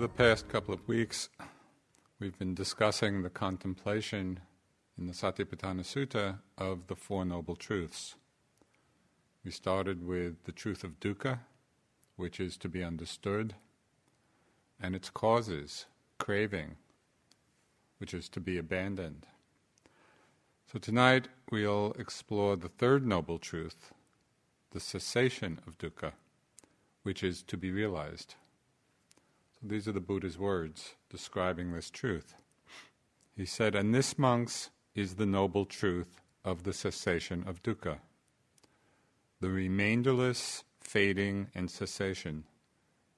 Over the past couple of weeks, we've been discussing the contemplation in the Satipatthana Sutta of the Four Noble Truths. We started with the truth of dukkha, which is to be understood, and its causes, craving, which is to be abandoned. So tonight we'll explore the third noble truth, the cessation of dukkha, which is to be realized. These are the Buddha's words describing this truth. He said, And this, monks, is the noble truth of the cessation of dukkha, the remainderless fading and cessation,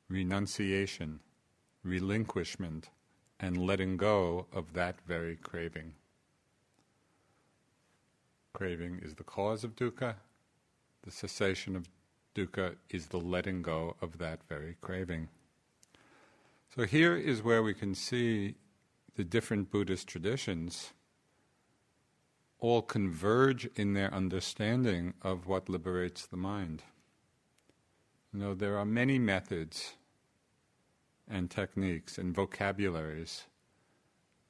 renunciation, relinquishment, and letting go of that very craving. Craving is the cause of dukkha, the cessation of dukkha is the letting go of that very craving. So here is where we can see the different Buddhist traditions all converge in their understanding of what liberates the mind. You know, there are many methods and techniques and vocabularies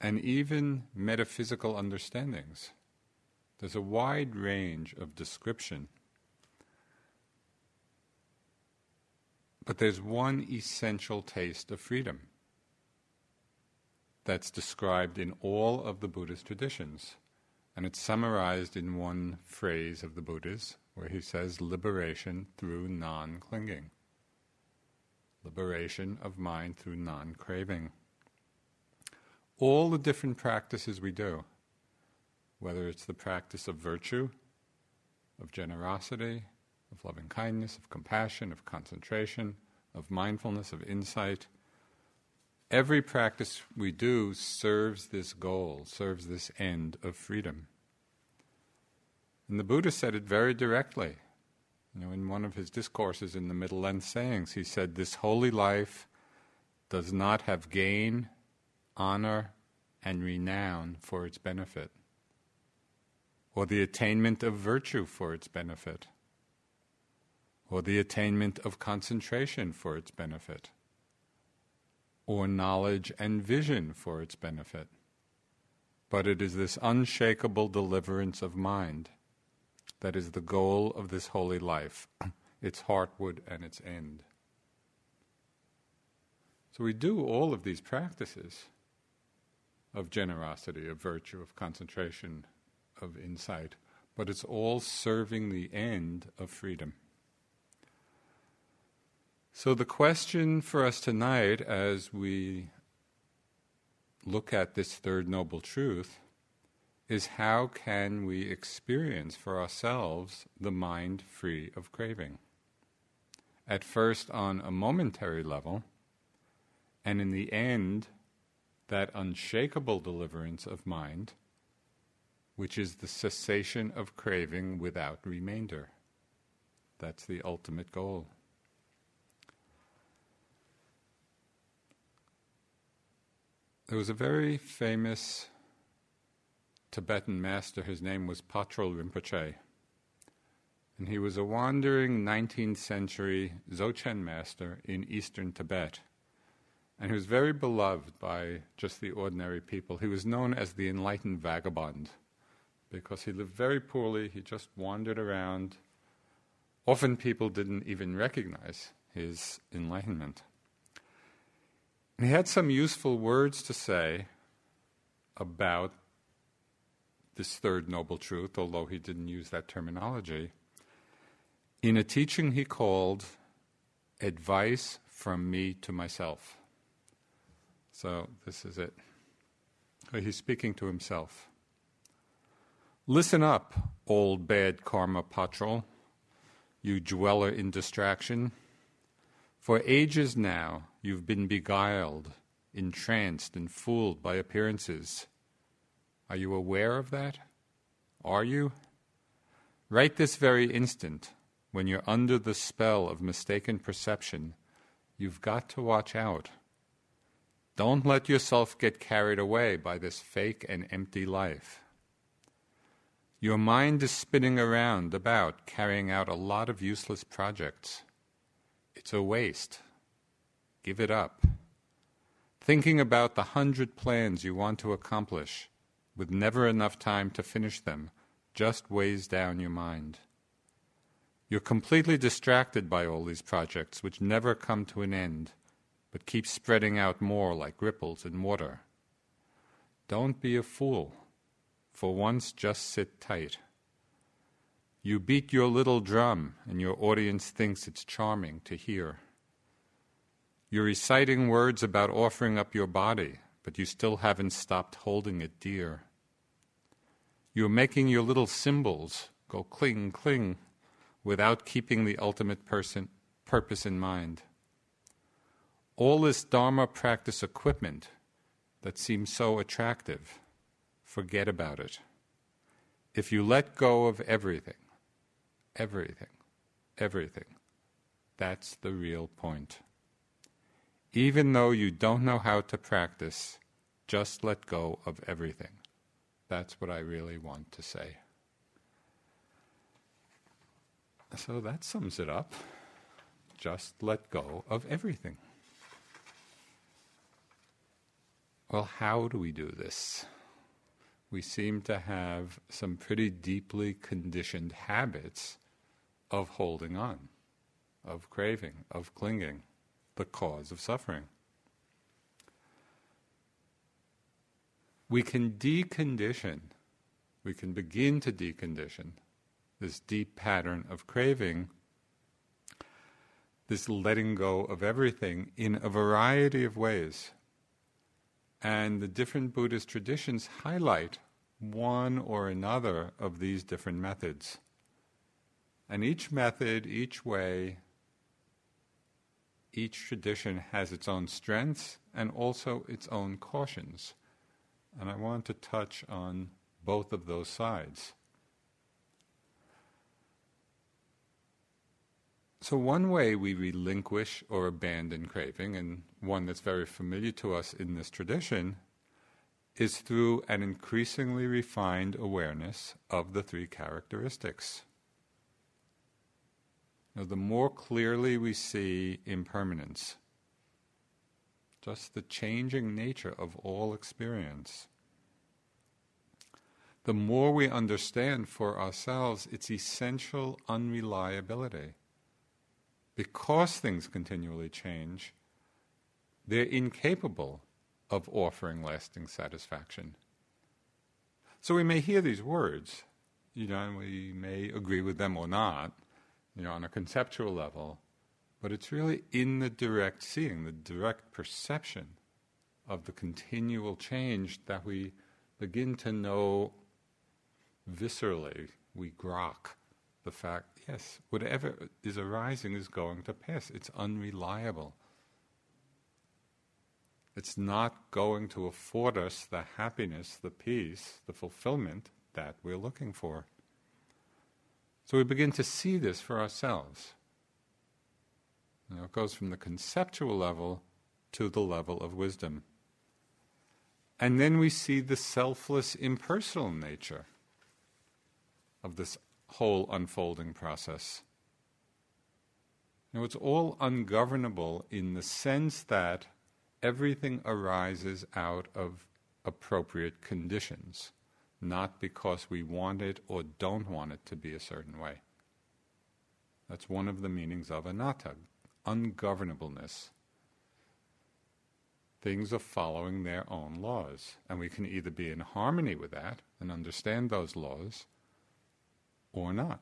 and even metaphysical understandings. There's a wide range of description. But there's one essential taste of freedom that's described in all of the Buddhist traditions. And it's summarized in one phrase of the Buddha's, where he says, liberation through non clinging. Liberation of mind through non craving. All the different practices we do, whether it's the practice of virtue, of generosity, of loving kindness, of compassion, of concentration, of mindfulness, of insight. Every practice we do serves this goal, serves this end of freedom. And the Buddha said it very directly. You know, in one of his discourses in the Middle Length Sayings, he said, This holy life does not have gain, honor, and renown for its benefit, or the attainment of virtue for its benefit or the attainment of concentration for its benefit, or knowledge and vision for its benefit. But it is this unshakable deliverance of mind that is the goal of this holy life, its heartwood and its end. So we do all of these practices of generosity, of virtue, of concentration, of insight, but it's all serving the end of freedom. So, the question for us tonight, as we look at this third noble truth, is how can we experience for ourselves the mind free of craving? At first, on a momentary level, and in the end, that unshakable deliverance of mind which is the cessation of craving without remainder. That's the ultimate goal. There was a very famous Tibetan master, his name was Patrul Rinpoche. And he was a wandering 19th century Dzogchen master in eastern Tibet. And he was very beloved by just the ordinary people. He was known as the enlightened vagabond because he lived very poorly, he just wandered around. Often people didn't even recognize his enlightenment. And he had some useful words to say about this third noble truth, although he didn't use that terminology, in a teaching he called Advice from Me to Myself. So this is it. He's speaking to himself. Listen up, old bad karma Patrul, you dweller in distraction. For ages now you've been beguiled, entranced, and fooled by appearances are you aware of that? Are you? Right this very instant, when you're under the spell of mistaken perception, you've got to watch out. Don't let yourself get carried away by this fake and empty life. Your mind is spinning around about carrying out a lot of useless projects. It's a waste. Give it up. Thinking about the hundred plans you want to accomplish with never enough time to finish them, just weighs down your mind. You're completely distracted by all these projects, which never come to an end, but keep spreading out more like ripples in water. Don't be a fool. For once, just sit tight. You beat your little drum, and your audience thinks it's charming to hear. You're reciting words about offering up your body, but you still haven't stopped holding it dear. You're making your little cymbals go cling, cling, without keeping the ultimate person, purpose in mind. All this Dharma practice equipment that seems so attractive, forget about it. If you let go of everything, everything, everything, that's the real point. Even though you don't know how to practice, just let go of everything. That's what I really want to say. So that sums it up. Just let go of everything. Well, how do we do this? We seem to have some pretty deeply conditioned habits of holding on, of craving, of clinging the cause of suffering. We can decondition, we can begin to decondition this deep pattern of craving, this letting go of everything in a variety of ways. And the different Buddhist traditions highlight one or another of these different methods. And each method, each way, each tradition has its own strengths and also its own cautions. And I want to touch on both of those sides. So, one way we relinquish or abandon craving, and one that's very familiar to us in this tradition, is through an increasingly refined awareness of the three characteristics. Now, the more clearly we see impermanence, just the changing nature of all experience, the more we understand for ourselves its essential unreliability. Because things continually change, they're incapable of offering lasting satisfaction. So we may hear these words, you know, and we may agree with them or not, you know, on a conceptual level, but it's really in the direct seeing, the direct perception of the continual change that we begin to know viscerally, we grok the fact, yes, whatever is arising is going to pass. It's unreliable. It's not going to afford us the happiness, the peace, the fulfillment that we're looking for. So we begin to see this for ourselves. You know, it goes from the conceptual level to the level of wisdom. And then we see the selfless, impersonal nature of this whole unfolding process. Now, it's all ungovernable in the sense that everything arises out of appropriate conditions, not because we want it or don't want it to be a certain way. That's one of the meanings of anatta, ungovernableness. Things are following their own laws, and we can either be in harmony with that and understand those laws or not.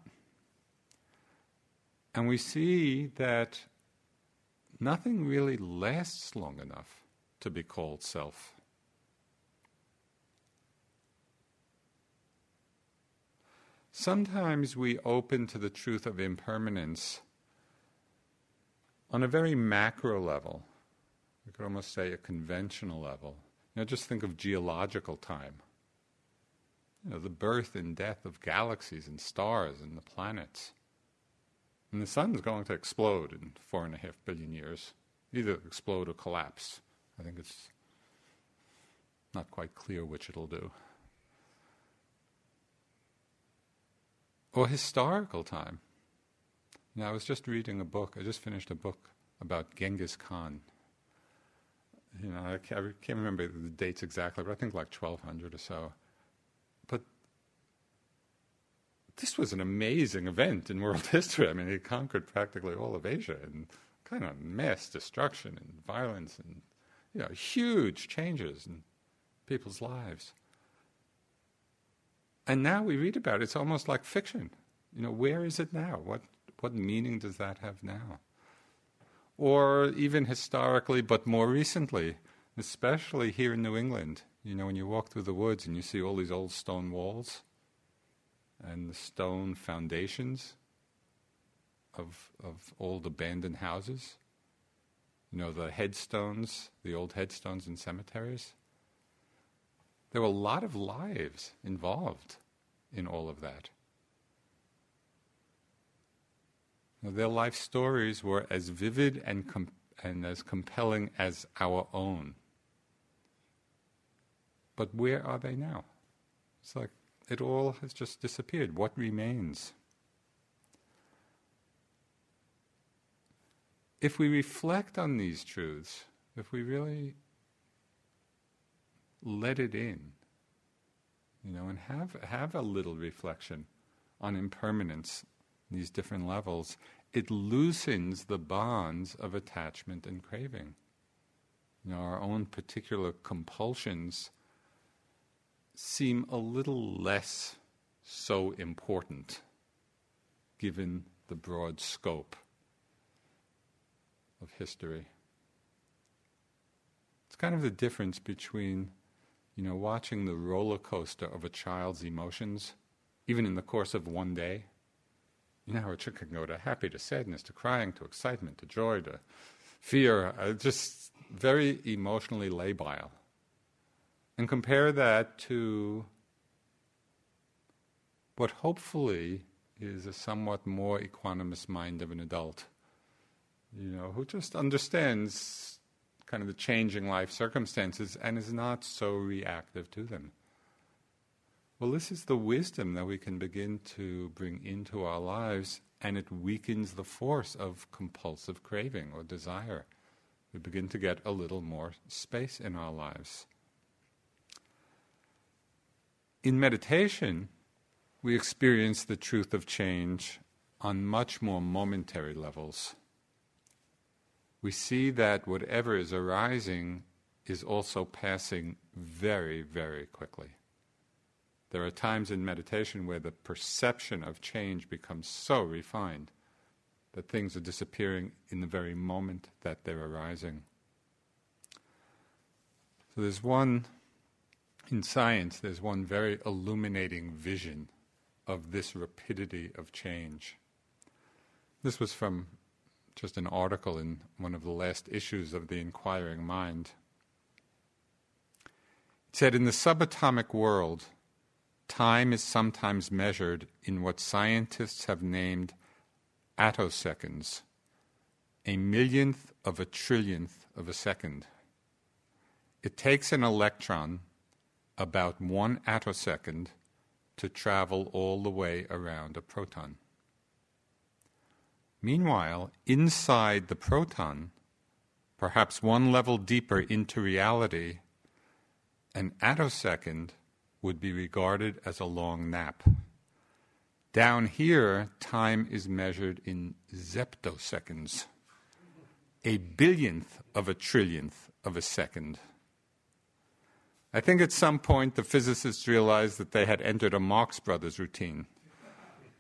And we see that nothing really lasts long enough to be called self. Sometimes we open to the truth of impermanence on a very macro level. We could almost say a conventional level. You know, just think of geological time. You know, the birth and death of galaxies and stars and the planets. And the sun's going to explode in four and a half billion years. Either explode or collapse. I think it's not quite clear which it'll do. Or historical time. Now, I was just reading a book, I just finished a book about Genghis Khan. You know, I can't, remember the dates exactly, but I think like 1200 or so. But this was an amazing event in world history. I mean, he conquered practically all of Asia and kind of mass destruction and violence and you know huge changes in people's lives. And now we read about it; it's almost like fiction. You know, where is it now? What what meaning does that have now? Or even historically, but more recently, especially here in New England. You know, when you walk through the woods and you see all these old stone walls and the stone foundations of, of old abandoned houses. You know, the headstones, the old headstones in cemeteries. There were a lot of lives involved in all of that. Now, their life stories were as vivid and, com- and as compelling as our own. But where are they now? It's like it all has just disappeared. What remains? If we reflect on these truths, if we really let it in, you know, and have have a little reflection on impermanence, these different levels, it loosens the bonds of attachment and craving. You know, our own particular compulsions seem a little less so important given the broad scope of history. It's kind of the difference between, you know, watching the roller coaster of a child's emotions, even in the course of one day. You know how a child can go to happy, to sadness, to crying, to excitement, to joy, to fear, uh, just very emotionally labile. And compare that to what hopefully is a somewhat more equanimous mind of an adult, you know, who just understands kind of the changing life circumstances and is not so reactive to them. Well, this is the wisdom that we can begin to bring into our lives, and it weakens the force of compulsive craving or desire. We begin to get a little more space in our lives. In meditation, we experience the truth of change on much more momentary levels. We see that whatever is arising is also passing very, very quickly. There are times in meditation where the perception of change becomes so refined that things are disappearing in the very moment that they're arising. So there's one in science, there's one very illuminating vision of this rapidity of change. This was from just an article in one of the last issues of The Inquiring Mind. It said In the subatomic world, time is sometimes measured in what scientists have named attoseconds, a millionth of a trillionth of a second. It takes an electron about one attosecond to travel all the way around a proton. Meanwhile, inside the proton, perhaps one level deeper into reality, an attosecond would be regarded as a long nap. Down here, time is measured in zeptoseconds, a billionth of a trillionth of a second. I think at some point the physicists realized that they had entered a Marx Brothers routine,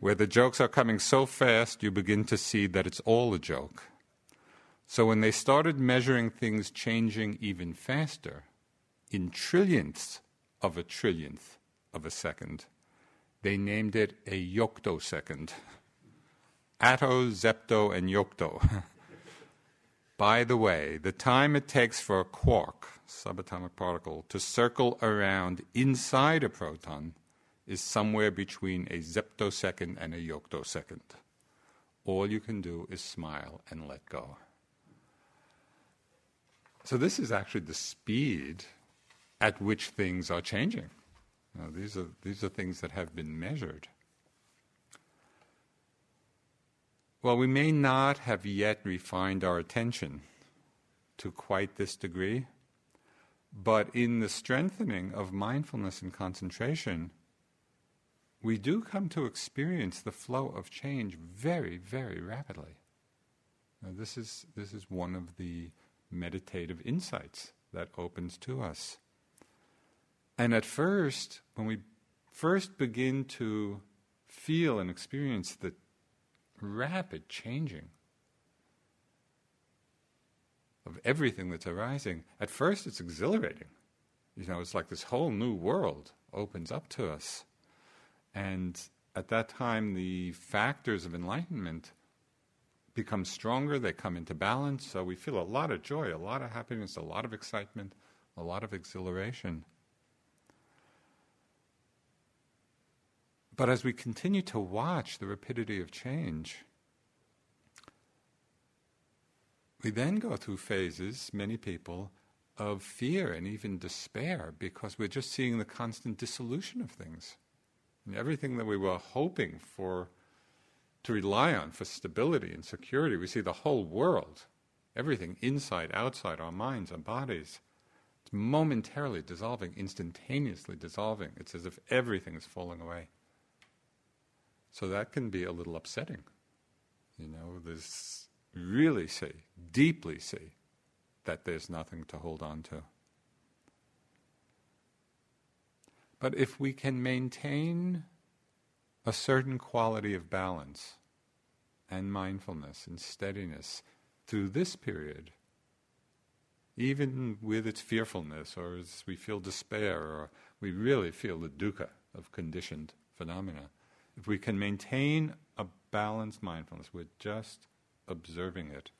where the jokes are coming so fast you begin to see that it's all a joke. So when they started measuring things changing even faster, in trillionths of a trillionth of a second, they named it a yoctosecond. Atto, zepto, and yocto. By the way, the time it takes for a quark, subatomic particle, to circle around inside a proton is somewhere between a zeptosecond and a yoctosecond. All you can do is smile and let go. So, this is actually the speed at which things are changing. Now, these, are, these are things that have been measured. Well, we may not have yet refined our attention to quite this degree, but in the strengthening of mindfulness and concentration, we do come to experience the flow of change very, very rapidly. Now, this is, this is one of the meditative insights that opens to us. And at first, when we first begin to feel and experience the rapid changing of everything that's arising, at first it's exhilarating. You know, it's like this whole new world opens up to us. And at that time, the factors of enlightenment become stronger, they come into balance, so we feel a lot of joy, a lot of happiness, a lot of excitement, a lot of exhilaration. But as we continue to watch the rapidity of change, we then go through phases, many people, of fear and even despair because we're just seeing the constant dissolution of things. And everything that we were hoping for to rely on for stability and security, we see the whole world, everything inside, outside, our minds, our bodies, it's momentarily dissolving, instantaneously dissolving. It's as if everything is falling away. So that can be a little upsetting. You know, this really see, deeply see, that there's nothing to hold on to. But if we can maintain a certain quality of balance and mindfulness and steadiness through this period, even with its fearfulness, or as we feel despair, or we really feel the dukkha of conditioned phenomena, if we can maintain a balanced mindfulness with just observing it,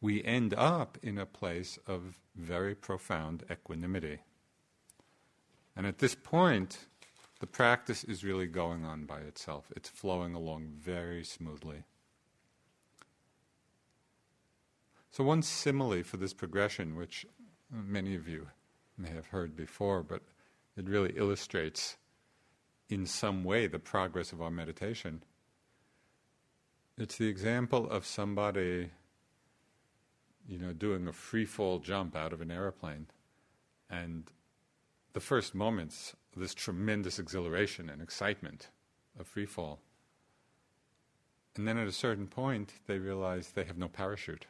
we end up in a place of very profound equanimity. And at this point, the practice is really going on by itself. It's flowing along very smoothly. So, one simile for this progression, which many of you may have heard before, but it really illustrates in some way the progress of our meditation. It's the example of somebody, you know, doing a free fall jump out of an airplane. And the first moments, this tremendous exhilaration and excitement of free fall. And then at a certain point, they realize they have no parachute.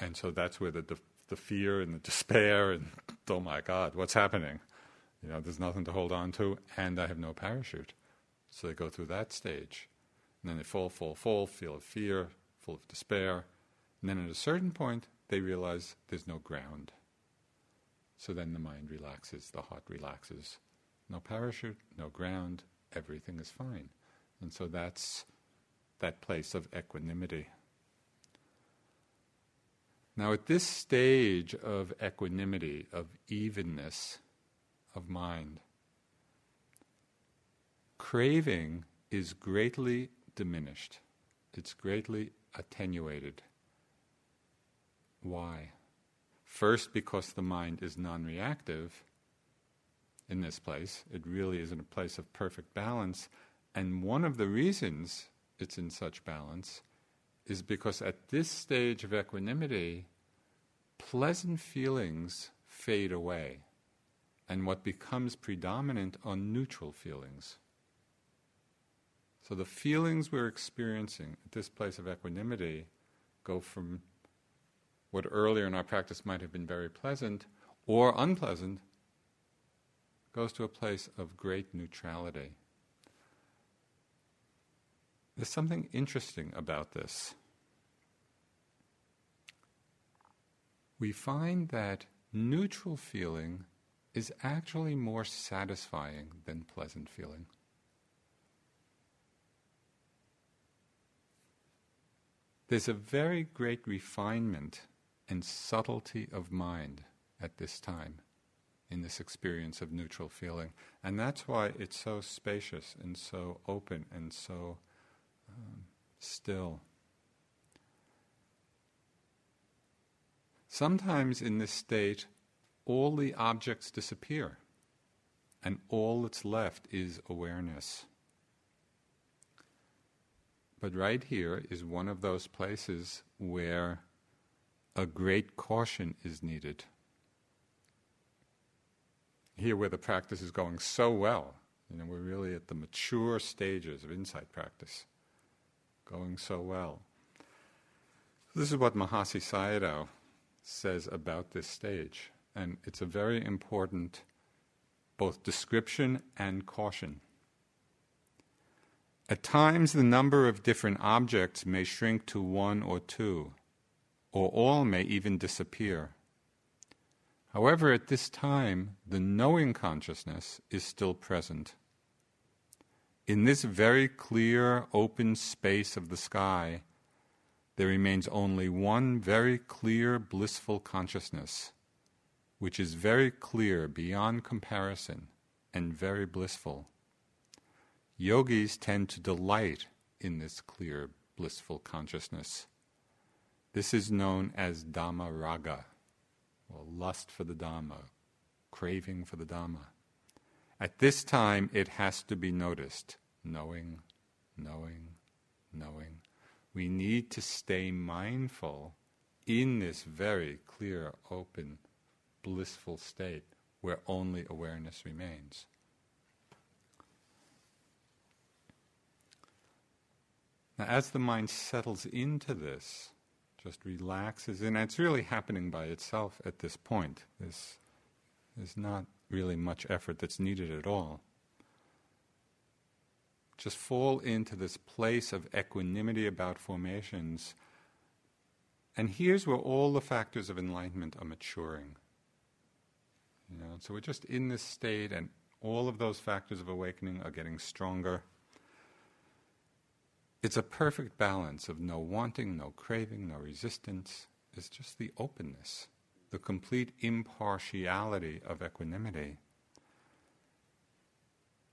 And so that's where the, the, the fear and the despair and, oh my God, what's happening? You know, there's nothing to hold on to, and I have no parachute. So they go through that stage. And then they fall, fall, fall, feel of fear, full of despair. And then at a certain point, they realize there's no ground. So then the mind relaxes, the heart relaxes. No parachute, no ground, everything is fine. And so that's that place of equanimity. Now, at this stage of equanimity, of evenness, of mind. craving is greatly diminished, it's greatly attenuated. Why? First, because the mind is non reactive in this place, it really is in a place of perfect balance. And one of the reasons it's in such balance is because at this stage of equanimity, pleasant feelings fade away, and what becomes predominant are neutral feelings. So the feelings we're experiencing at this place of equanimity go from what earlier in our practice might have been very pleasant or unpleasant, goes to a place of great neutrality. There's something interesting about this. We find that neutral feeling is actually more satisfying than pleasant feeling. There's a very great refinement and subtlety of mind at this time in this experience of neutral feeling. And that's why it's so spacious and so open and so um, still. Sometimes in this state, all the objects disappear, and all that's left is awareness. But right here is one of those places where a great caution is needed. Here, where the practice is going so well, you know, we're really at the mature stages of insight practice, going so well. This is what Mahasi Sayadaw says about this stage, and it's a very important both description and caution. At times, the number of different objects may shrink to one or two, or all may even disappear. However, at this time, the knowing consciousness is still present. In this very clear, open space of the sky, there remains only one very clear, blissful consciousness, which is very clear beyond comparison and very blissful. Yogis tend to delight in this clear, blissful consciousness. This is known as Dhamma Raga, or lust for the Dhamma, craving for the Dhamma. At this time, it has to be noticed knowing, knowing, knowing. We need to stay mindful in this very clear, open, blissful state where only awareness remains. Now, as the mind settles into this, just relaxes, and it's really happening by itself at this point. There's, there's not really much effort that's needed at all. Just fall into this place of equanimity about formations. And here's where all the factors of enlightenment are maturing. You know, so we're just in this state, and all of those factors of awakening are getting stronger. It's a perfect balance of no wanting, no craving, no resistance. It's just the openness, the complete impartiality of equanimity.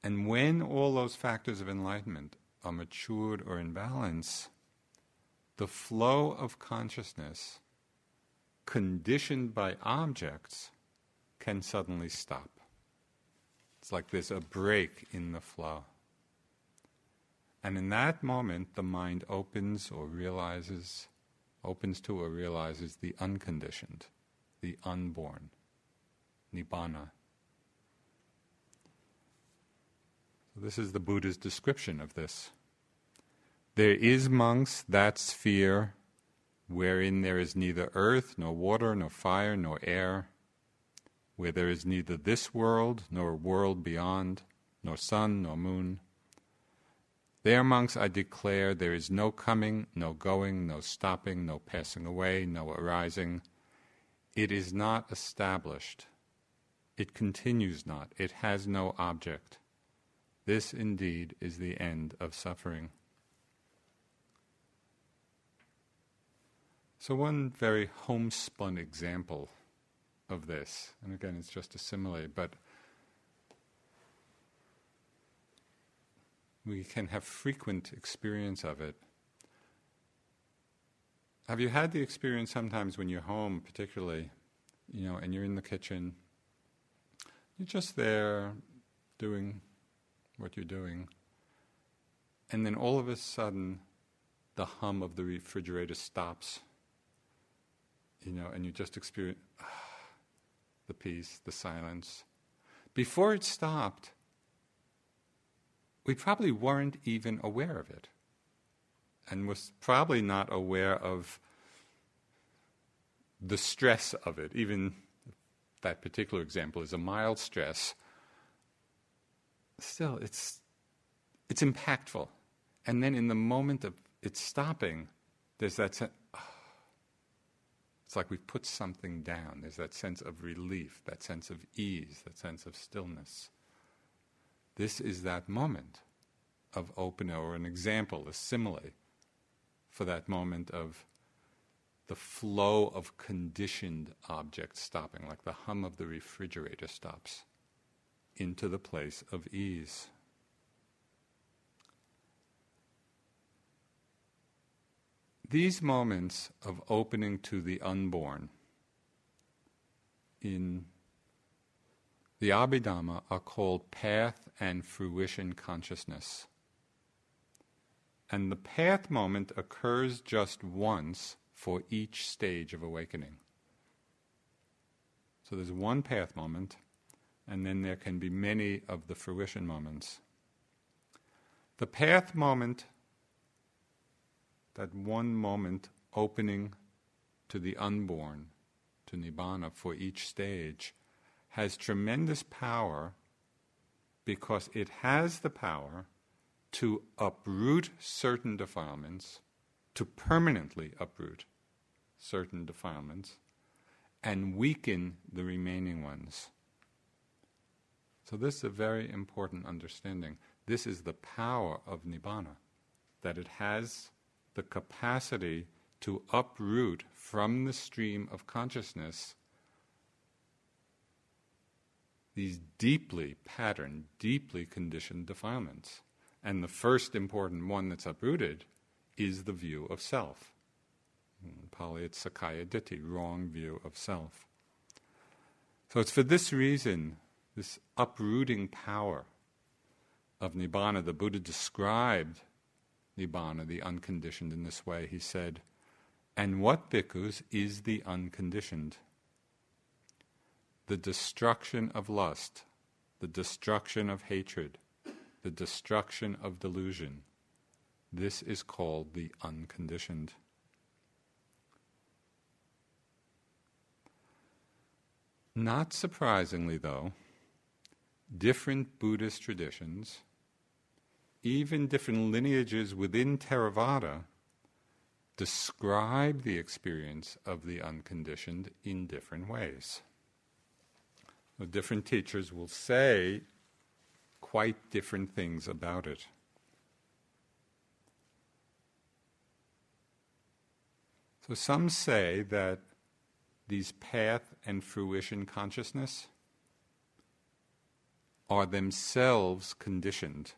And when all those factors of enlightenment are matured or in balance, the flow of consciousness, conditioned by objects, can suddenly stop. It's like there's a break in the flow. And in that moment, the mind opens or realizes, opens to or realizes the unconditioned, the unborn, nibbana. So this is the Buddha's description of this. There is, monks, that sphere wherein there is neither earth, nor water, nor fire, nor air, where there is neither this world, nor world beyond, nor sun, nor moon there, monks, I declare there is no coming, no going, no stopping, no passing away, no arising. It is not established. It continues not. It has no object. This indeed is the end of suffering. So, one very homespun example of this, and again, it's just a simile, but we can have frequent experience of it. Have you had the experience sometimes when you're home, particularly, you know, and you're in the kitchen, you're just there doing what you're doing, and then all of a sudden the hum of the refrigerator stops, you know, and you just experience ah, the peace, the silence. Before it stopped, we probably weren't even aware of it and was probably not aware of the stress of it. Even that particular example is a mild stress. Still, it's, it's impactful. And then in the moment of it stopping, there's that sense, it's like we've put something down. There's that sense of relief, that sense of ease, that sense of stillness. This is that moment of open, or an example, a simile for that moment of the flow of conditioned objects stopping, like the hum of the refrigerator stops, into the place of ease. These moments of opening to the unborn in the Abhidhamma are called path and fruition consciousness. And the path moment occurs just once for each stage of awakening. So there's one path moment, and then there can be many of the fruition moments. The path moment, that one moment opening to the unborn, to Nibbana for each stage, has tremendous power because it has the power to uproot certain defilements, to permanently uproot certain defilements, and weaken the remaining ones. So, this is a very important understanding. This is the power of Nibbana, that it has the capacity to uproot from the stream of consciousness these deeply patterned, deeply conditioned defilements. And the first important one that's uprooted is the view of self. Hmm, in Pali, it's Sakkaya Ditthi, wrong view of self. So it's for this reason, this uprooting power of Nibbana, the Buddha described Nibbana, the unconditioned, in this way. He said, And what, bhikkhus, is the unconditioned? The destruction of lust, the destruction of hatred, the destruction of delusion. This is called the unconditioned. Not surprisingly, though, different Buddhist traditions, even different lineages within Theravada, describe the experience of the unconditioned in different ways. Different teachers will say quite different things about it. So some say that these path and fruition consciousness are themselves conditioned,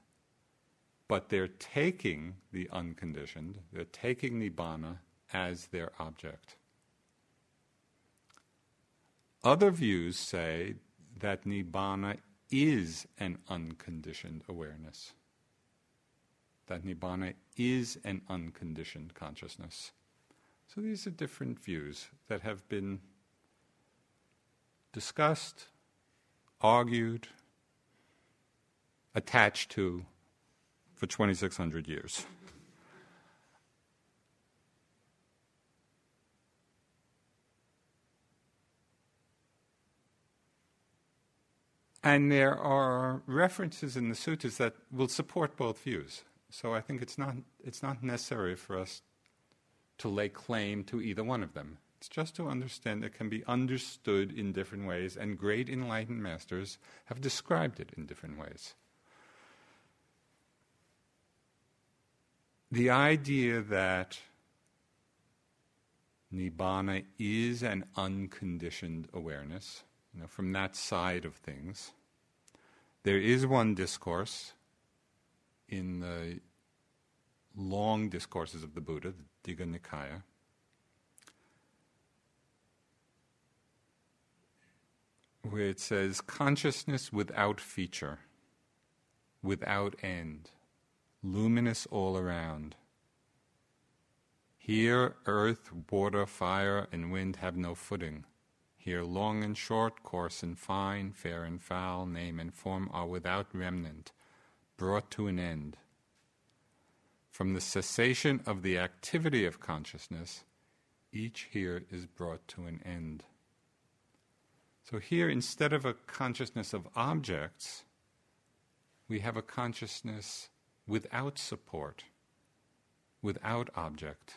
but they're taking the unconditioned, they're taking Nibbana as their object. Other views say that Nibbana is an unconditioned awareness. That Nibbana is an unconditioned consciousness. So these are different views that have been discussed, argued, attached to for 2,600 years. And there are references in the sutras that will support both views. So I think it's not, it's not necessary for us to lay claim to either one of them. It's just to understand it can be understood in different ways, and great enlightened masters have described it in different ways. The idea that Nibbana is an unconditioned awareness you know, from that side of things. There is one discourse in the long discourses of the Buddha, the Digha Nikaya. Where it says, consciousness without feature, without end, luminous all around. Here, earth, water, fire, and wind have no footing. Here, long and short, coarse and fine, fair and foul, name and form are without remnant, brought to an end. From the cessation of the activity of consciousness, each here is brought to an end. So, here, instead of a consciousness of objects, we have a consciousness without support, without object.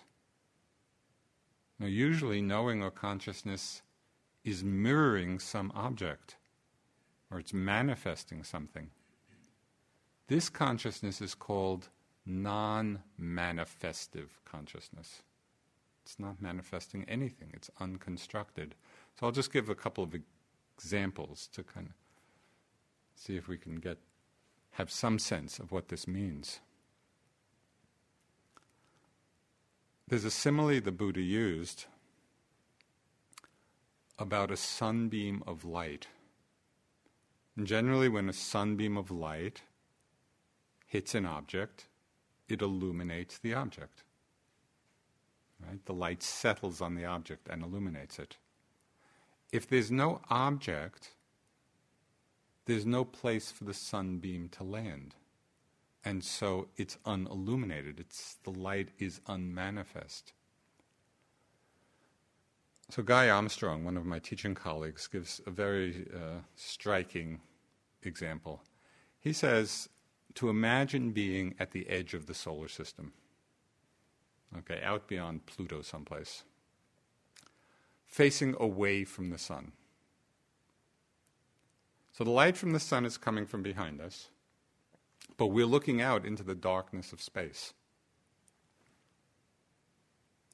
Now, usually, knowing or consciousness is mirroring some object or it's manifesting something. This consciousness is called non manifestive consciousness. It's not manifesting anything, it's unconstructed. So I'll just give a couple of examples to kind of see if we can get have some sense of what this means. There's a simile the Buddha used about a sunbeam of light. And generally, when a sunbeam of light hits an object, it illuminates the object. Right? The light settles on the object and illuminates it. If there's no object, there's no place for the sunbeam to land. And so it's unilluminated. It's the light is unmanifest. So Guy Armstrong, one of my teaching colleagues, gives a very uh, striking example. He says to imagine being at the edge of the solar system, okay, out beyond Pluto someplace, facing away from the sun. So the light from the sun is coming from behind us, but we're looking out into the darkness of space.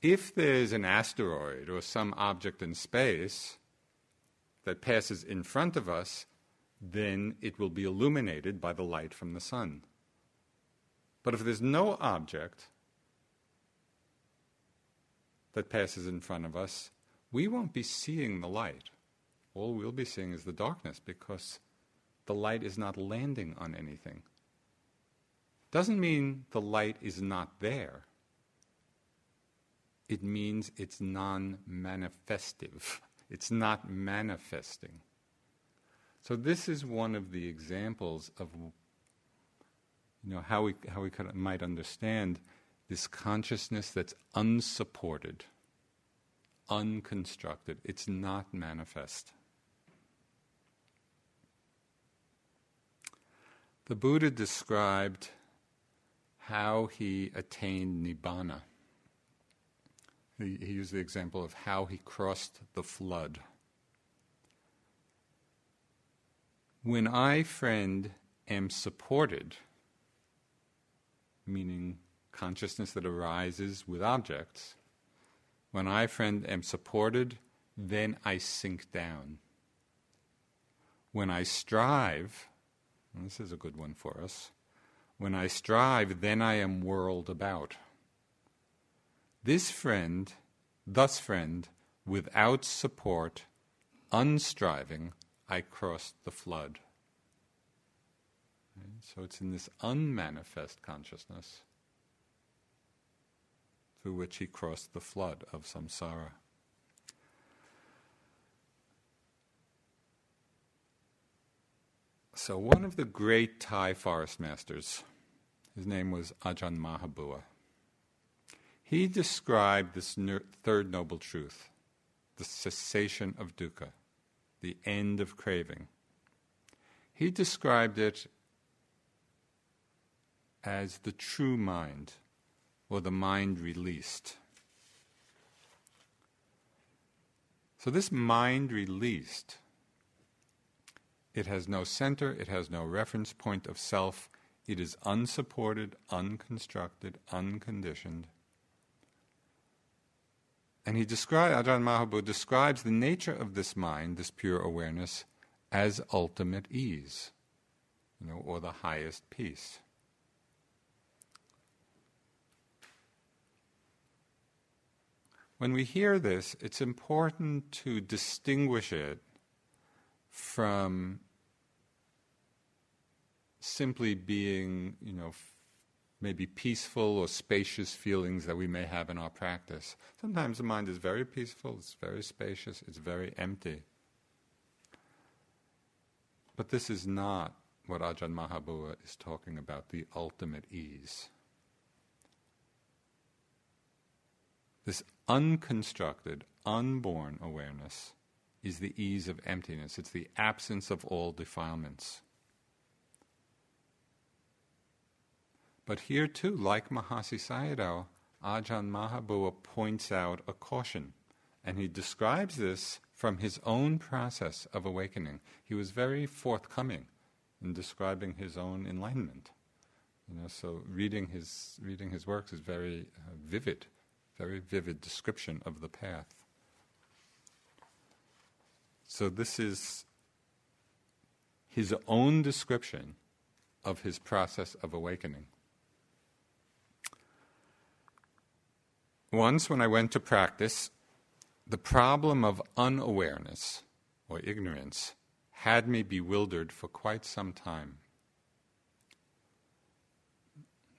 If there's an asteroid or some object in space that passes in front of us, then it will be illuminated by the light from the sun. But if there's no object that passes in front of us, we won't be seeing the light. All we'll be seeing is the darkness because the light is not landing on anything. Doesn't mean the light is not there. It means it's non manifestive. It's not manifesting. So this is one of the examples of you know how we how we could, might understand this consciousness that's unsupported, unconstructed. It's not manifest. The Buddha described how he attained nibbana. He, he used the example of how he crossed the flood. When I, friend, am supported, meaning consciousness that arises with objects, when I, friend, am supported, then I sink down. When I strive, this is a good one for us. When I strive, then I am whirled about. This friend, thus friend, without support, unstriving, I crossed the flood. So it's in this unmanifest consciousness through which he crossed the flood of samsara. So, one of the great Thai forest masters, his name was Ajahn Mahabua, he described this third noble truth, the cessation of dukkha, the end of craving. He described it as the true mind, or the mind released. So, this mind released it has no center, it has no reference point of self, it is unsupported, unconstructed, unconditioned. And he describes, Ajahn Mahabua describes the nature of this mind, this pure awareness, as ultimate ease, you know, or the highest peace. When we hear this, it's important to distinguish it from simply being, you know, maybe peaceful or spacious feelings that we may have in our practice. Sometimes the mind is very peaceful, it's very spacious, it's very empty. But this is not what Ajahn Mahabua is talking about the ultimate ease. This unconstructed, unborn awareness is the ease of emptiness, it's the absence of all defilements. But here too, like Mahasi Sayadaw, Ajahn Mahabua points out a caution, and he describes this from his own process of awakening. He was very forthcoming in describing his own enlightenment. You know, so reading his reading his works is very uh, vivid, very vivid description of the path. So this is his own description of his process of awakening. Once, when I went to practice, the problem of unawareness or ignorance had me bewildered for quite some time.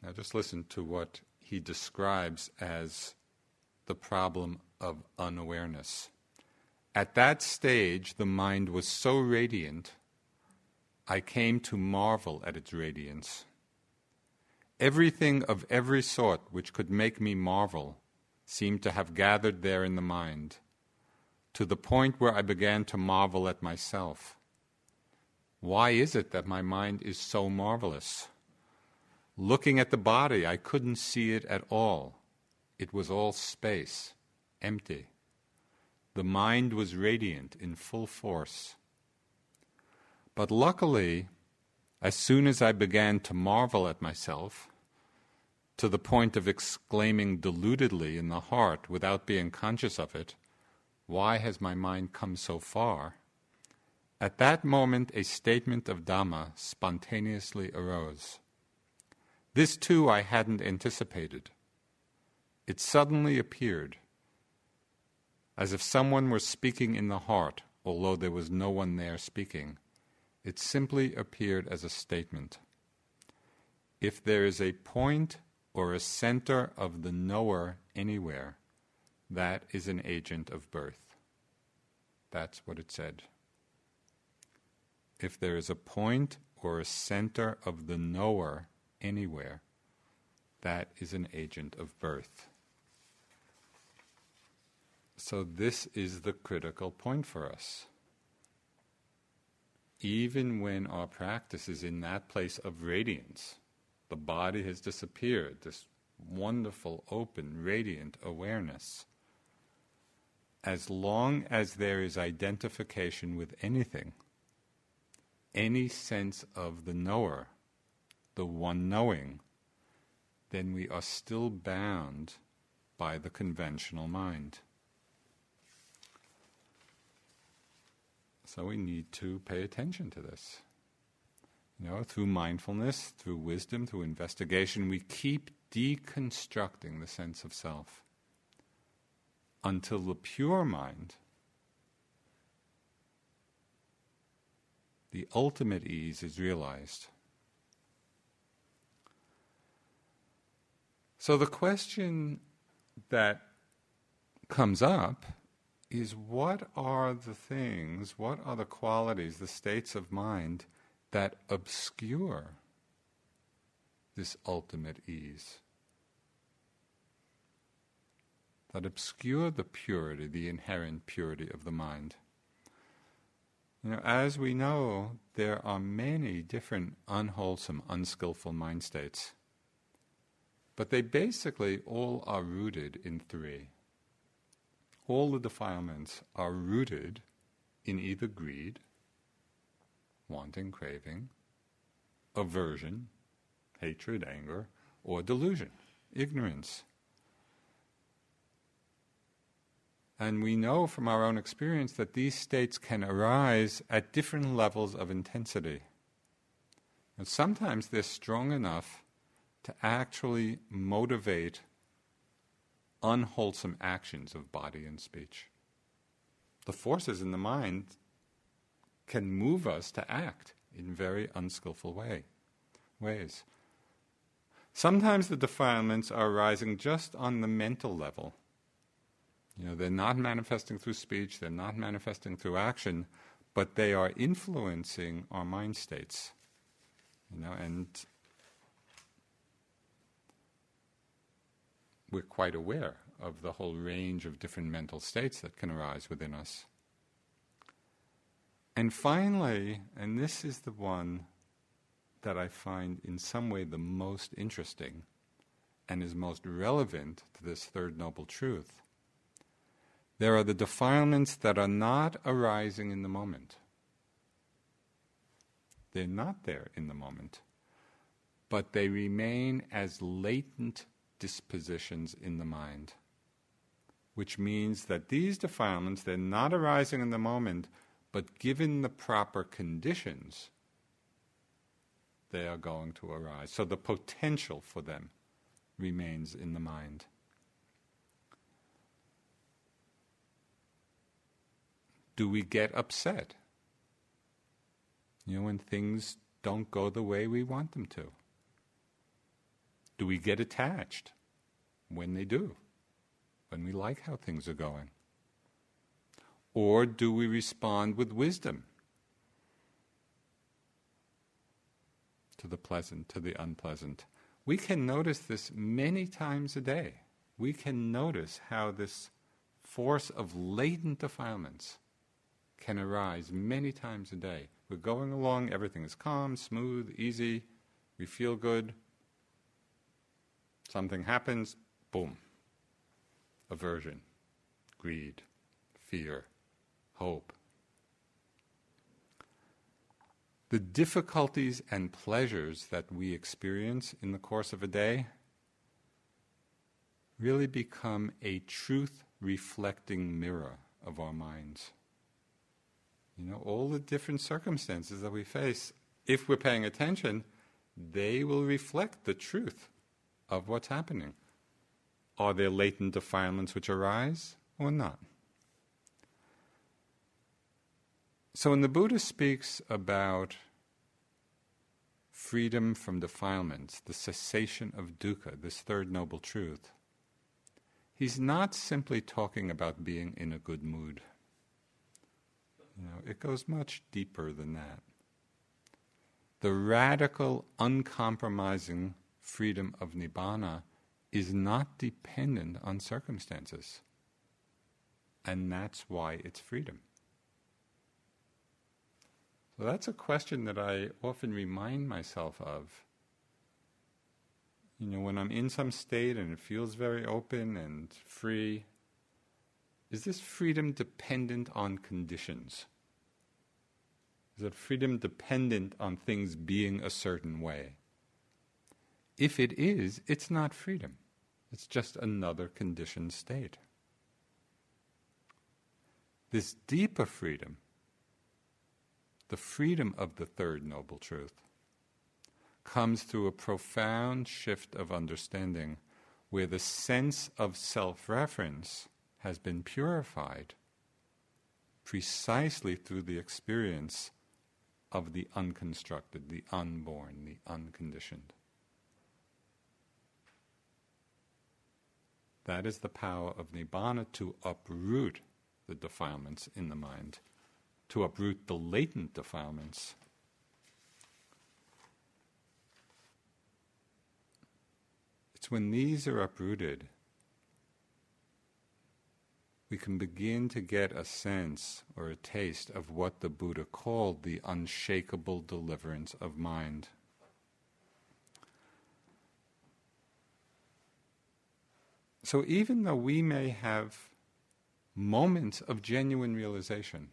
Now, just listen to what he describes as the problem of unawareness. At that stage, the mind was so radiant, I came to marvel at its radiance. Everything of every sort which could make me marvel seemed to have gathered there in the mind, to the point where I began to marvel at myself. Why is it that my mind is so marvelous? Looking at the body, I couldn't see it at all. It was all space, empty. The mind was radiant in full force. But luckily, as soon as I began to marvel at myself, to the point of exclaiming deludedly in the heart without being conscious of it, Why has my mind come so far? At that moment, a statement of Dhamma spontaneously arose. This too I hadn't anticipated. It suddenly appeared, as if someone were speaking in the heart, although there was no one there speaking. It simply appeared as a statement. If there is a point or a center of the knower anywhere, that is an agent of birth. That's what it said. If there is a point or a center of the knower anywhere, that is an agent of birth. So, this is the critical point for us. Even when our practice is in that place of radiance, the body has disappeared, this wonderful, open, radiant awareness. As long as there is identification with anything, any sense of the knower, the one knowing, then we are still bound by the conventional mind. So we need to pay attention to this. You know, through mindfulness, through wisdom, through investigation, we keep deconstructing the sense of self until the pure mind, the ultimate ease, is realized. So the question that comes up is what are the things, what are the qualities, the states of mind that obscure this ultimate ease, that obscure the purity, the inherent purity of the mind. You know, as we know, there are many different unwholesome, unskillful mind states, but they basically all are rooted in three. All the defilements are rooted in either greed, wanting, craving, aversion, hatred, anger, or delusion, ignorance. And we know from our own experience that these states can arise at different levels of intensity. And sometimes they're strong enough to actually motivate unwholesome actions of body and speech. The forces in the mind can move us to act in very unskillful way, ways. Sometimes the defilements are arising just on the mental level. You know, they're not manifesting through speech, they're not manifesting through action, but they are influencing our mind states. You know, and we're quite aware of the whole range of different mental states that can arise within us. And finally, and this is the one that I find in some way the most interesting and is most relevant to this third noble truth. There are the defilements that are not arising in the moment. They're not there in the moment, but they remain as latent dispositions in the mind, which means that these defilements, they're not arising in the moment, but given the proper conditions, they are going to arise. So the potential for them remains in the mind. Do we get upset? You know, when things don't go the way we want them to? Do we get attached when they do? When we like how things are going? Or do we respond with wisdom to the pleasant, to the unpleasant? We can notice this many times a day. We can notice how this force of latent defilements can arise many times a day. We're going along, everything is calm, smooth, easy, we feel good. Something happens, boom. Aversion, greed, fear, hope. The difficulties and pleasures that we experience in the course of a day really become a truth reflecting mirror of our minds. You know, all the different circumstances that we face, if we're paying attention, they will reflect the truth of what's happening. Are there latent defilements which arise or not? So when the Buddha speaks about freedom from defilements, the cessation of dukkha, this third noble truth, he's not simply talking about being in a good mood. You know, it goes much deeper than that. The radical, uncompromising freedom of nibbana is not dependent on circumstances. And that's why it's freedom. So that's a question that I often remind myself of. You know, when I'm in some state and it feels very open and free, is this freedom dependent on conditions? Is that freedom dependent on things being a certain way? If it is, it's not freedom. It's just another conditioned state. This deeper freedom the freedom of the third noble truth comes through a profound shift of understanding where the sense of self reference has been purified precisely through the experience of the unconstructed, the unborn, the unconditioned. That is the power of Nibbana to uproot the defilements in the mind to uproot the latent defilements. It's when these are uprooted, we can begin to get a sense or a taste of what the Buddha called the unshakable deliverance of mind. So, even though we may have moments of genuine realization,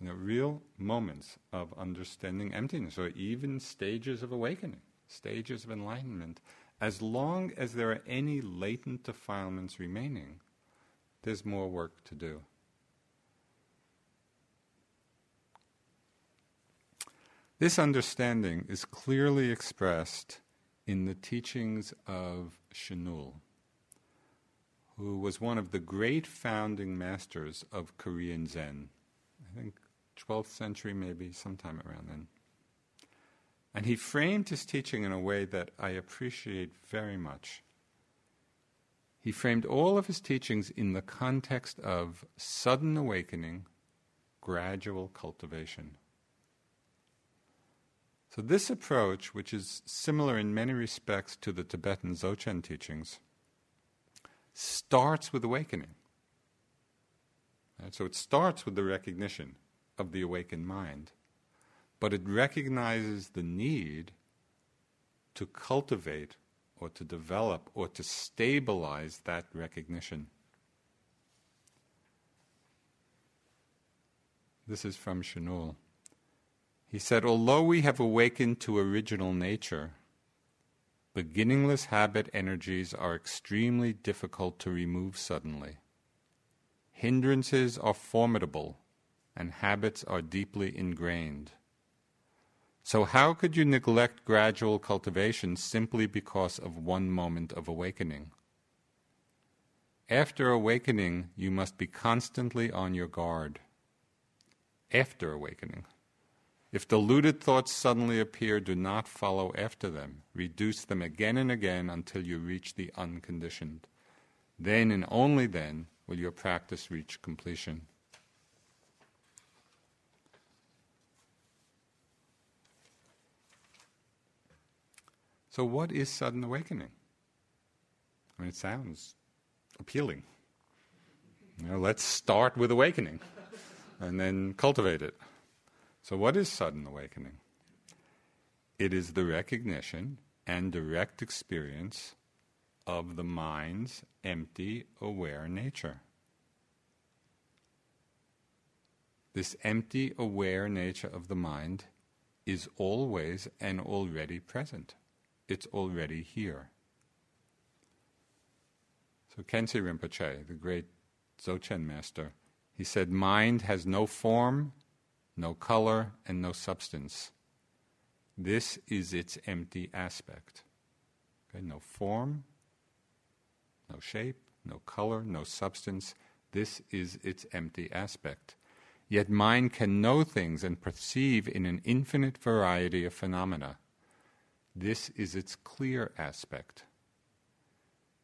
you know, real moments of understanding emptiness, or even stages of awakening, stages of enlightenment, as long as there are any latent defilements remaining, there's more work to do. This understanding is clearly expressed in the teachings of Chinul, who was one of the great founding masters of Korean Zen. I think 12th century, maybe sometime around then. And he framed his teaching in a way that I appreciate very much. He framed all of his teachings in the context of sudden awakening, gradual cultivation. So, this approach, which is similar in many respects to the Tibetan Dzogchen teachings, starts with awakening. Right? So, it starts with the recognition of the awakened mind, but it recognizes the need to cultivate or to develop or to stabilize that recognition. This is from Chinul. He said, Although we have awakened to original nature, beginningless habit energies are extremely difficult to remove suddenly. Hindrances are formidable, and habits are deeply ingrained. So, how could you neglect gradual cultivation simply because of one moment of awakening? After awakening, you must be constantly on your guard. After awakening. If deluded thoughts suddenly appear, do not follow after them. Reduce them again and again until you reach the unconditioned. Then and only then will your practice reach completion. So, what is sudden awakening? I mean, it sounds appealing. You know, let's start with awakening and then cultivate it. So, what is sudden awakening? It is the recognition and direct experience of the mind's empty, aware nature. This empty, aware nature of the mind is always and already present. It's already here. So Khyentse Rinpoche, the great Dzogchen master, he said, Mind has no form, no color, and no substance. This is its empty aspect. Okay, no form, no shape, no color, no substance. This is its empty aspect. Yet mind can know things and perceive in an infinite variety of phenomena. This is its clear aspect.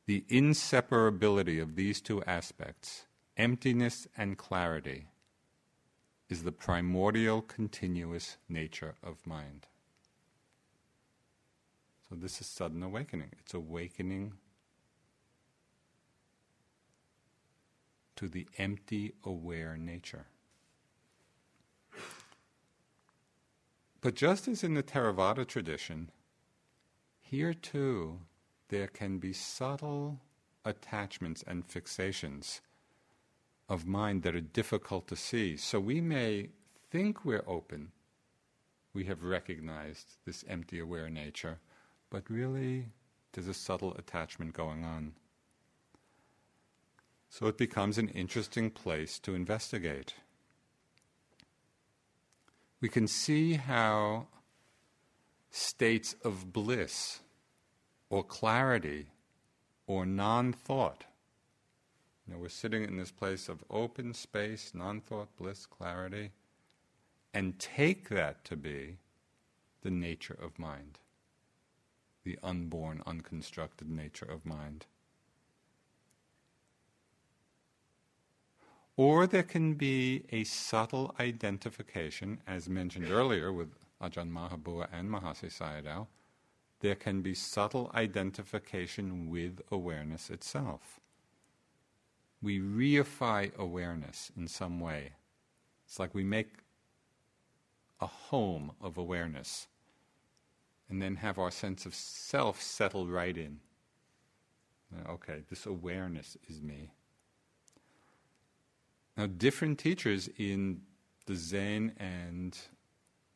The inseparability of these two aspects, emptiness and clarity, is the primordial continuous nature of mind. So, this is sudden awakening. It's awakening to the empty, aware nature. But just as in the Theravada tradition, here too there can be subtle attachments and fixations of mind that are difficult to see. So we may think we're open, we have recognized this empty aware nature, but really there's a subtle attachment going on. So it becomes an interesting place to investigate. We can see how states of bliss or clarity or non thought you know, we're sitting in this place of open space, non thought, bliss, clarity, and take that to be the nature of mind, the unborn, unconstructed nature of mind. Or there can be a subtle identification, as mentioned earlier with Ajahn Mahabua and Mahasi Sayadaw, there can be subtle identification with awareness itself we reify awareness in some way. It's like we make a home of awareness and then have our sense of self settle right in. Okay, this awareness is me. Now, different teachers in the Zen and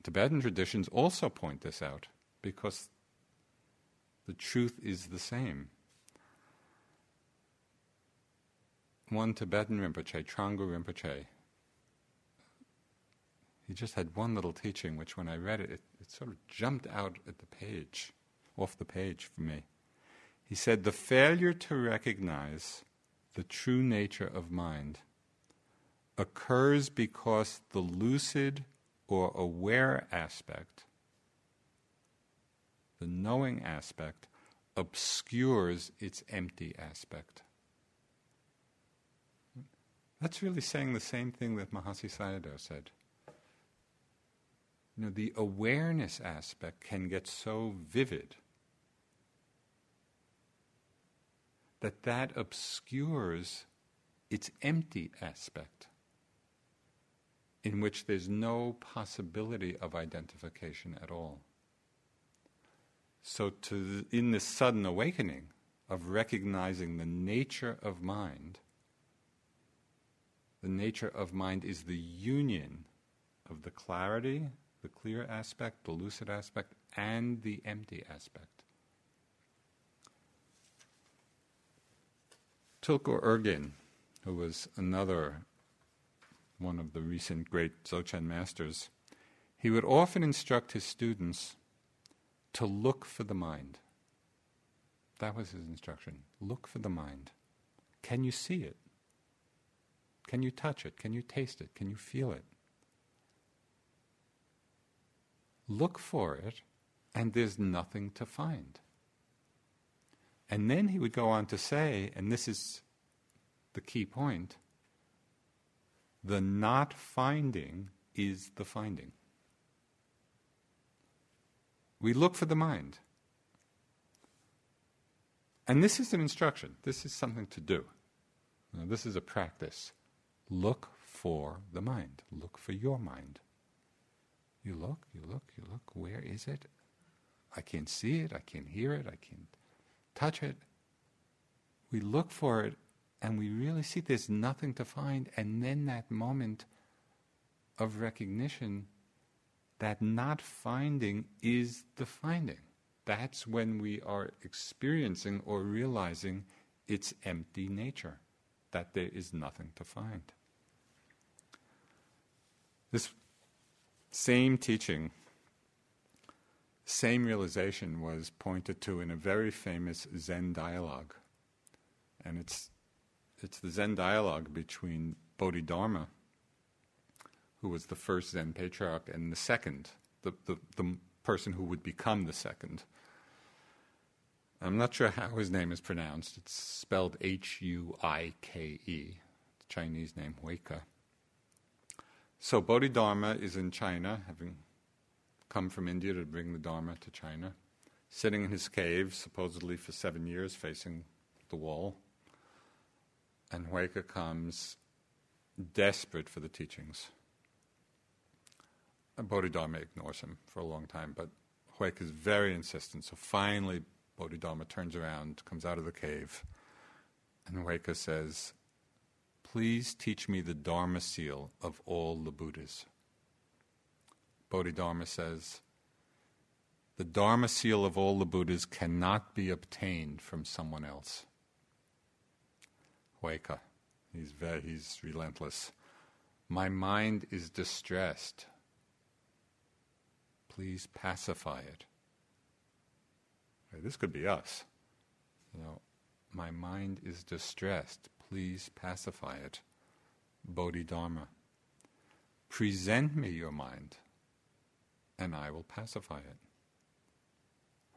Tibetan traditions also point this out because the truth is the same. one Tibetan Rinpoche, Trungpa Rinpoche, he just had one little teaching, which when I read it, it, it sort of jumped out at the page, off the page for me. He said, The failure to recognize the true nature of mind, occurs because the lucid or aware aspect, the knowing aspect, obscures its empty aspect. That's really saying the same thing that Mahasi Sayadaw said. You know, the awareness aspect can get so vivid that that obscures its empty aspect, in which there's no possibility of identification at all. So, to, in this sudden awakening of recognizing the nature of mind, the nature of mind is the union of the clarity, the clear aspect, the lucid aspect, and the empty aspect. Tulku Urgyen, who was another one of the recent great Dzogchen masters, he would often instruct his students to look for the mind. That was his instruction. Look for the mind. Can you see it? Can you touch it? Can you taste it? Can you feel it? Look for it, and there's nothing to find. And then he would go on to say, and this is the key point the not finding is the finding. We look for the mind. And this is an instruction, this is something to do. Now, this is a practice. Look for the mind, look for your mind. You look, you look, you look, where is it? I can't see it, I can't hear it, I can't touch it. We look for it and we really see there's nothing to find, and then that moment of recognition that not finding is the finding. That's when we are experiencing or realizing its empty nature, that there is nothing to find. This same teaching, same realization was pointed to in a very famous Zen dialogue. And it's, it's the Zen dialogue between Bodhidharma who was the first Zen patriarch, and the second, the, the, the person who would become the second. I'm not sure how his name is pronounced. It's spelled H U I K E, Chinese name, Huike. So Bodhidharma is in China, having come from India to bring the Dharma to China, sitting in his cave, supposedly for seven years, facing the wall. And Huike comes desperate for the teachings. Bodhidharma ignores him for a long time, but Huike is very insistent. So finally, Bodhidharma turns around, comes out of the cave, and Huike says, Please teach me the Dharma seal of all the Buddhas. Bodhidharma says, The Dharma seal of all the Buddhas cannot be obtained from someone else. Huike, he's, very, he's relentless. My mind is distressed please pacify it. This could be us. You know, my mind is distressed. Please pacify it. Bodhidharma. Present me your mind, and I will pacify it.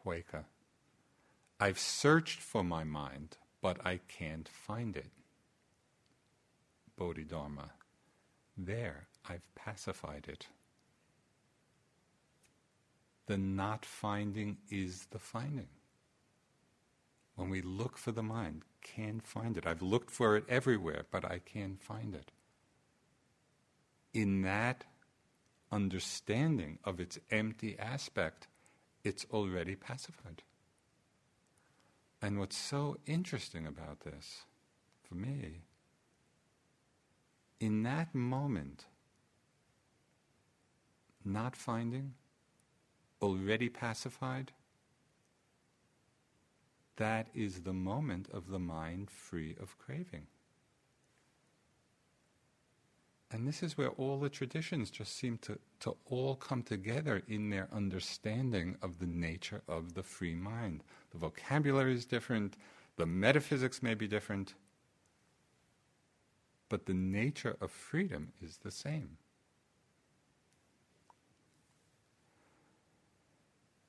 Huike. I've searched for my mind, but I can't find it. Bodhidharma. There, I've pacified it the not finding is the finding. When we look for the mind, can't find it. I've looked for it everywhere, but I can't find it. In that understanding of its empty aspect, it's already pacified. And what's so interesting about this, for me, in that moment, not finding, already pacified, that is the moment of the mind free of craving. And this is where all the traditions just seem to, to all come together in their understanding of the nature of the free mind. The vocabulary is different, the metaphysics may be different, but the nature of freedom is the same.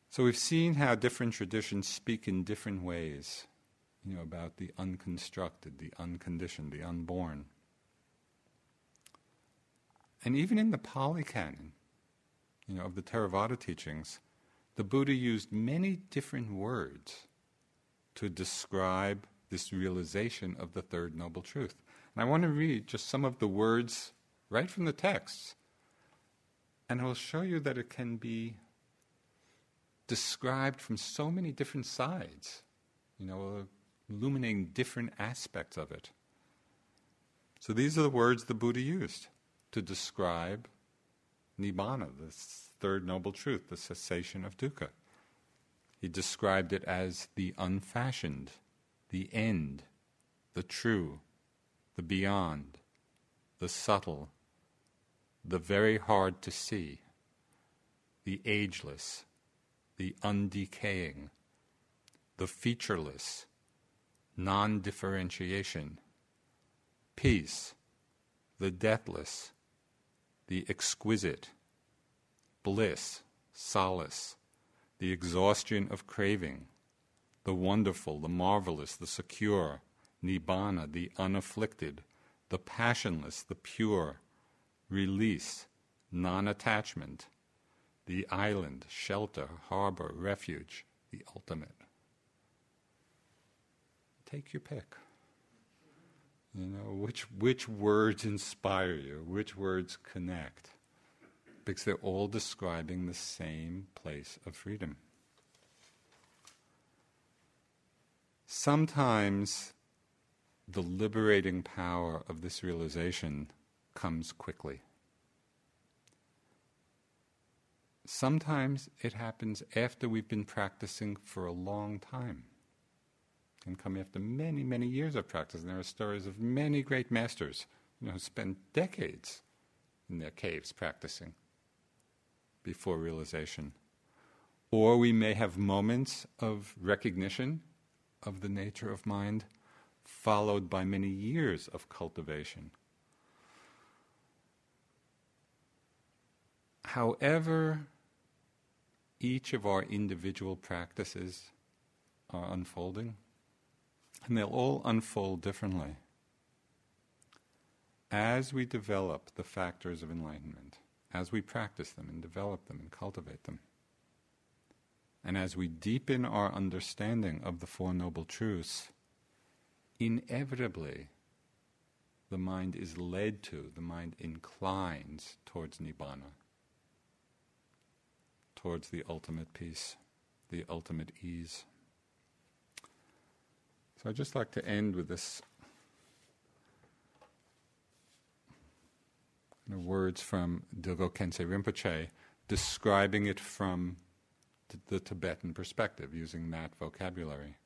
So we've seen how different traditions speak in different ways, you know, about the unconstructed, the unconditioned, the unborn. And even in the Pali Canon, you know, of the Theravada teachings, the Buddha used many different words to describe this realization of the third noble truth. And I want to read just some of the words right from the texts. And I will show you that it can be described from so many different sides, you know, illuminating different aspects of it. So these are the words the Buddha used to describe Nibbana, the third noble truth, the cessation of dukkha. He described it as the unfashioned, the end, the true, the beyond, the subtle, the very hard to see, the ageless, the undecaying, the featureless, non differentiation, peace, the deathless, the exquisite, bliss, solace, the exhaustion of craving, the wonderful, the marvelous, the secure, nibbana, the unafflicted, the passionless, the pure, release, non attachment, the island, shelter, harbor, refuge, the ultimate. Take your pick. You know, which, which words inspire you, which words connect, because they're all describing the same place of freedom. Sometimes the liberating power of this realization comes quickly. Sometimes it happens after we've been practicing for a long time. Can come after many, many years of practice. And there are stories of many great masters you know, who spent decades in their caves practicing before realization. Or we may have moments of recognition of the nature of mind, followed by many years of cultivation. However, each of our individual practices are unfolding, and they'll all unfold differently. As we develop the factors of enlightenment, as we practice them and develop them and cultivate them, and as we deepen our understanding of the Four Noble Truths, inevitably the mind is led to, the mind inclines towards Nibbana towards the ultimate peace, the ultimate ease. So I'd just like to end with this you know, words from Dilgo Khyentse Rinpoche describing it from the Tibetan perspective, using that vocabulary.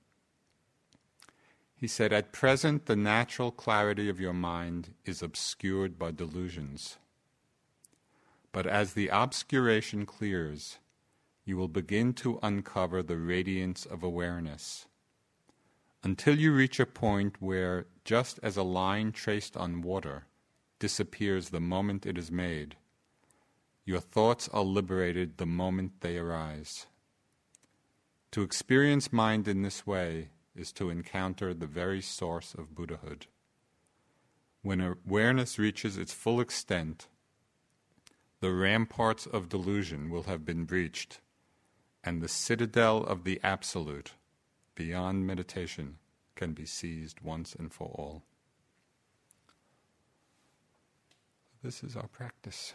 He said, At present, the natural clarity of your mind is obscured by delusions. But as the obscuration clears, you will begin to uncover the radiance of awareness until you reach a point where, just as a line traced on water disappears the moment it is made, your thoughts are liberated the moment they arise. To experience mind in this way is to encounter the very source of Buddhahood. When awareness reaches its full extent, the ramparts of delusion will have been breached and the citadel of the Absolute, beyond meditation, can be seized once and for all. This is our practice.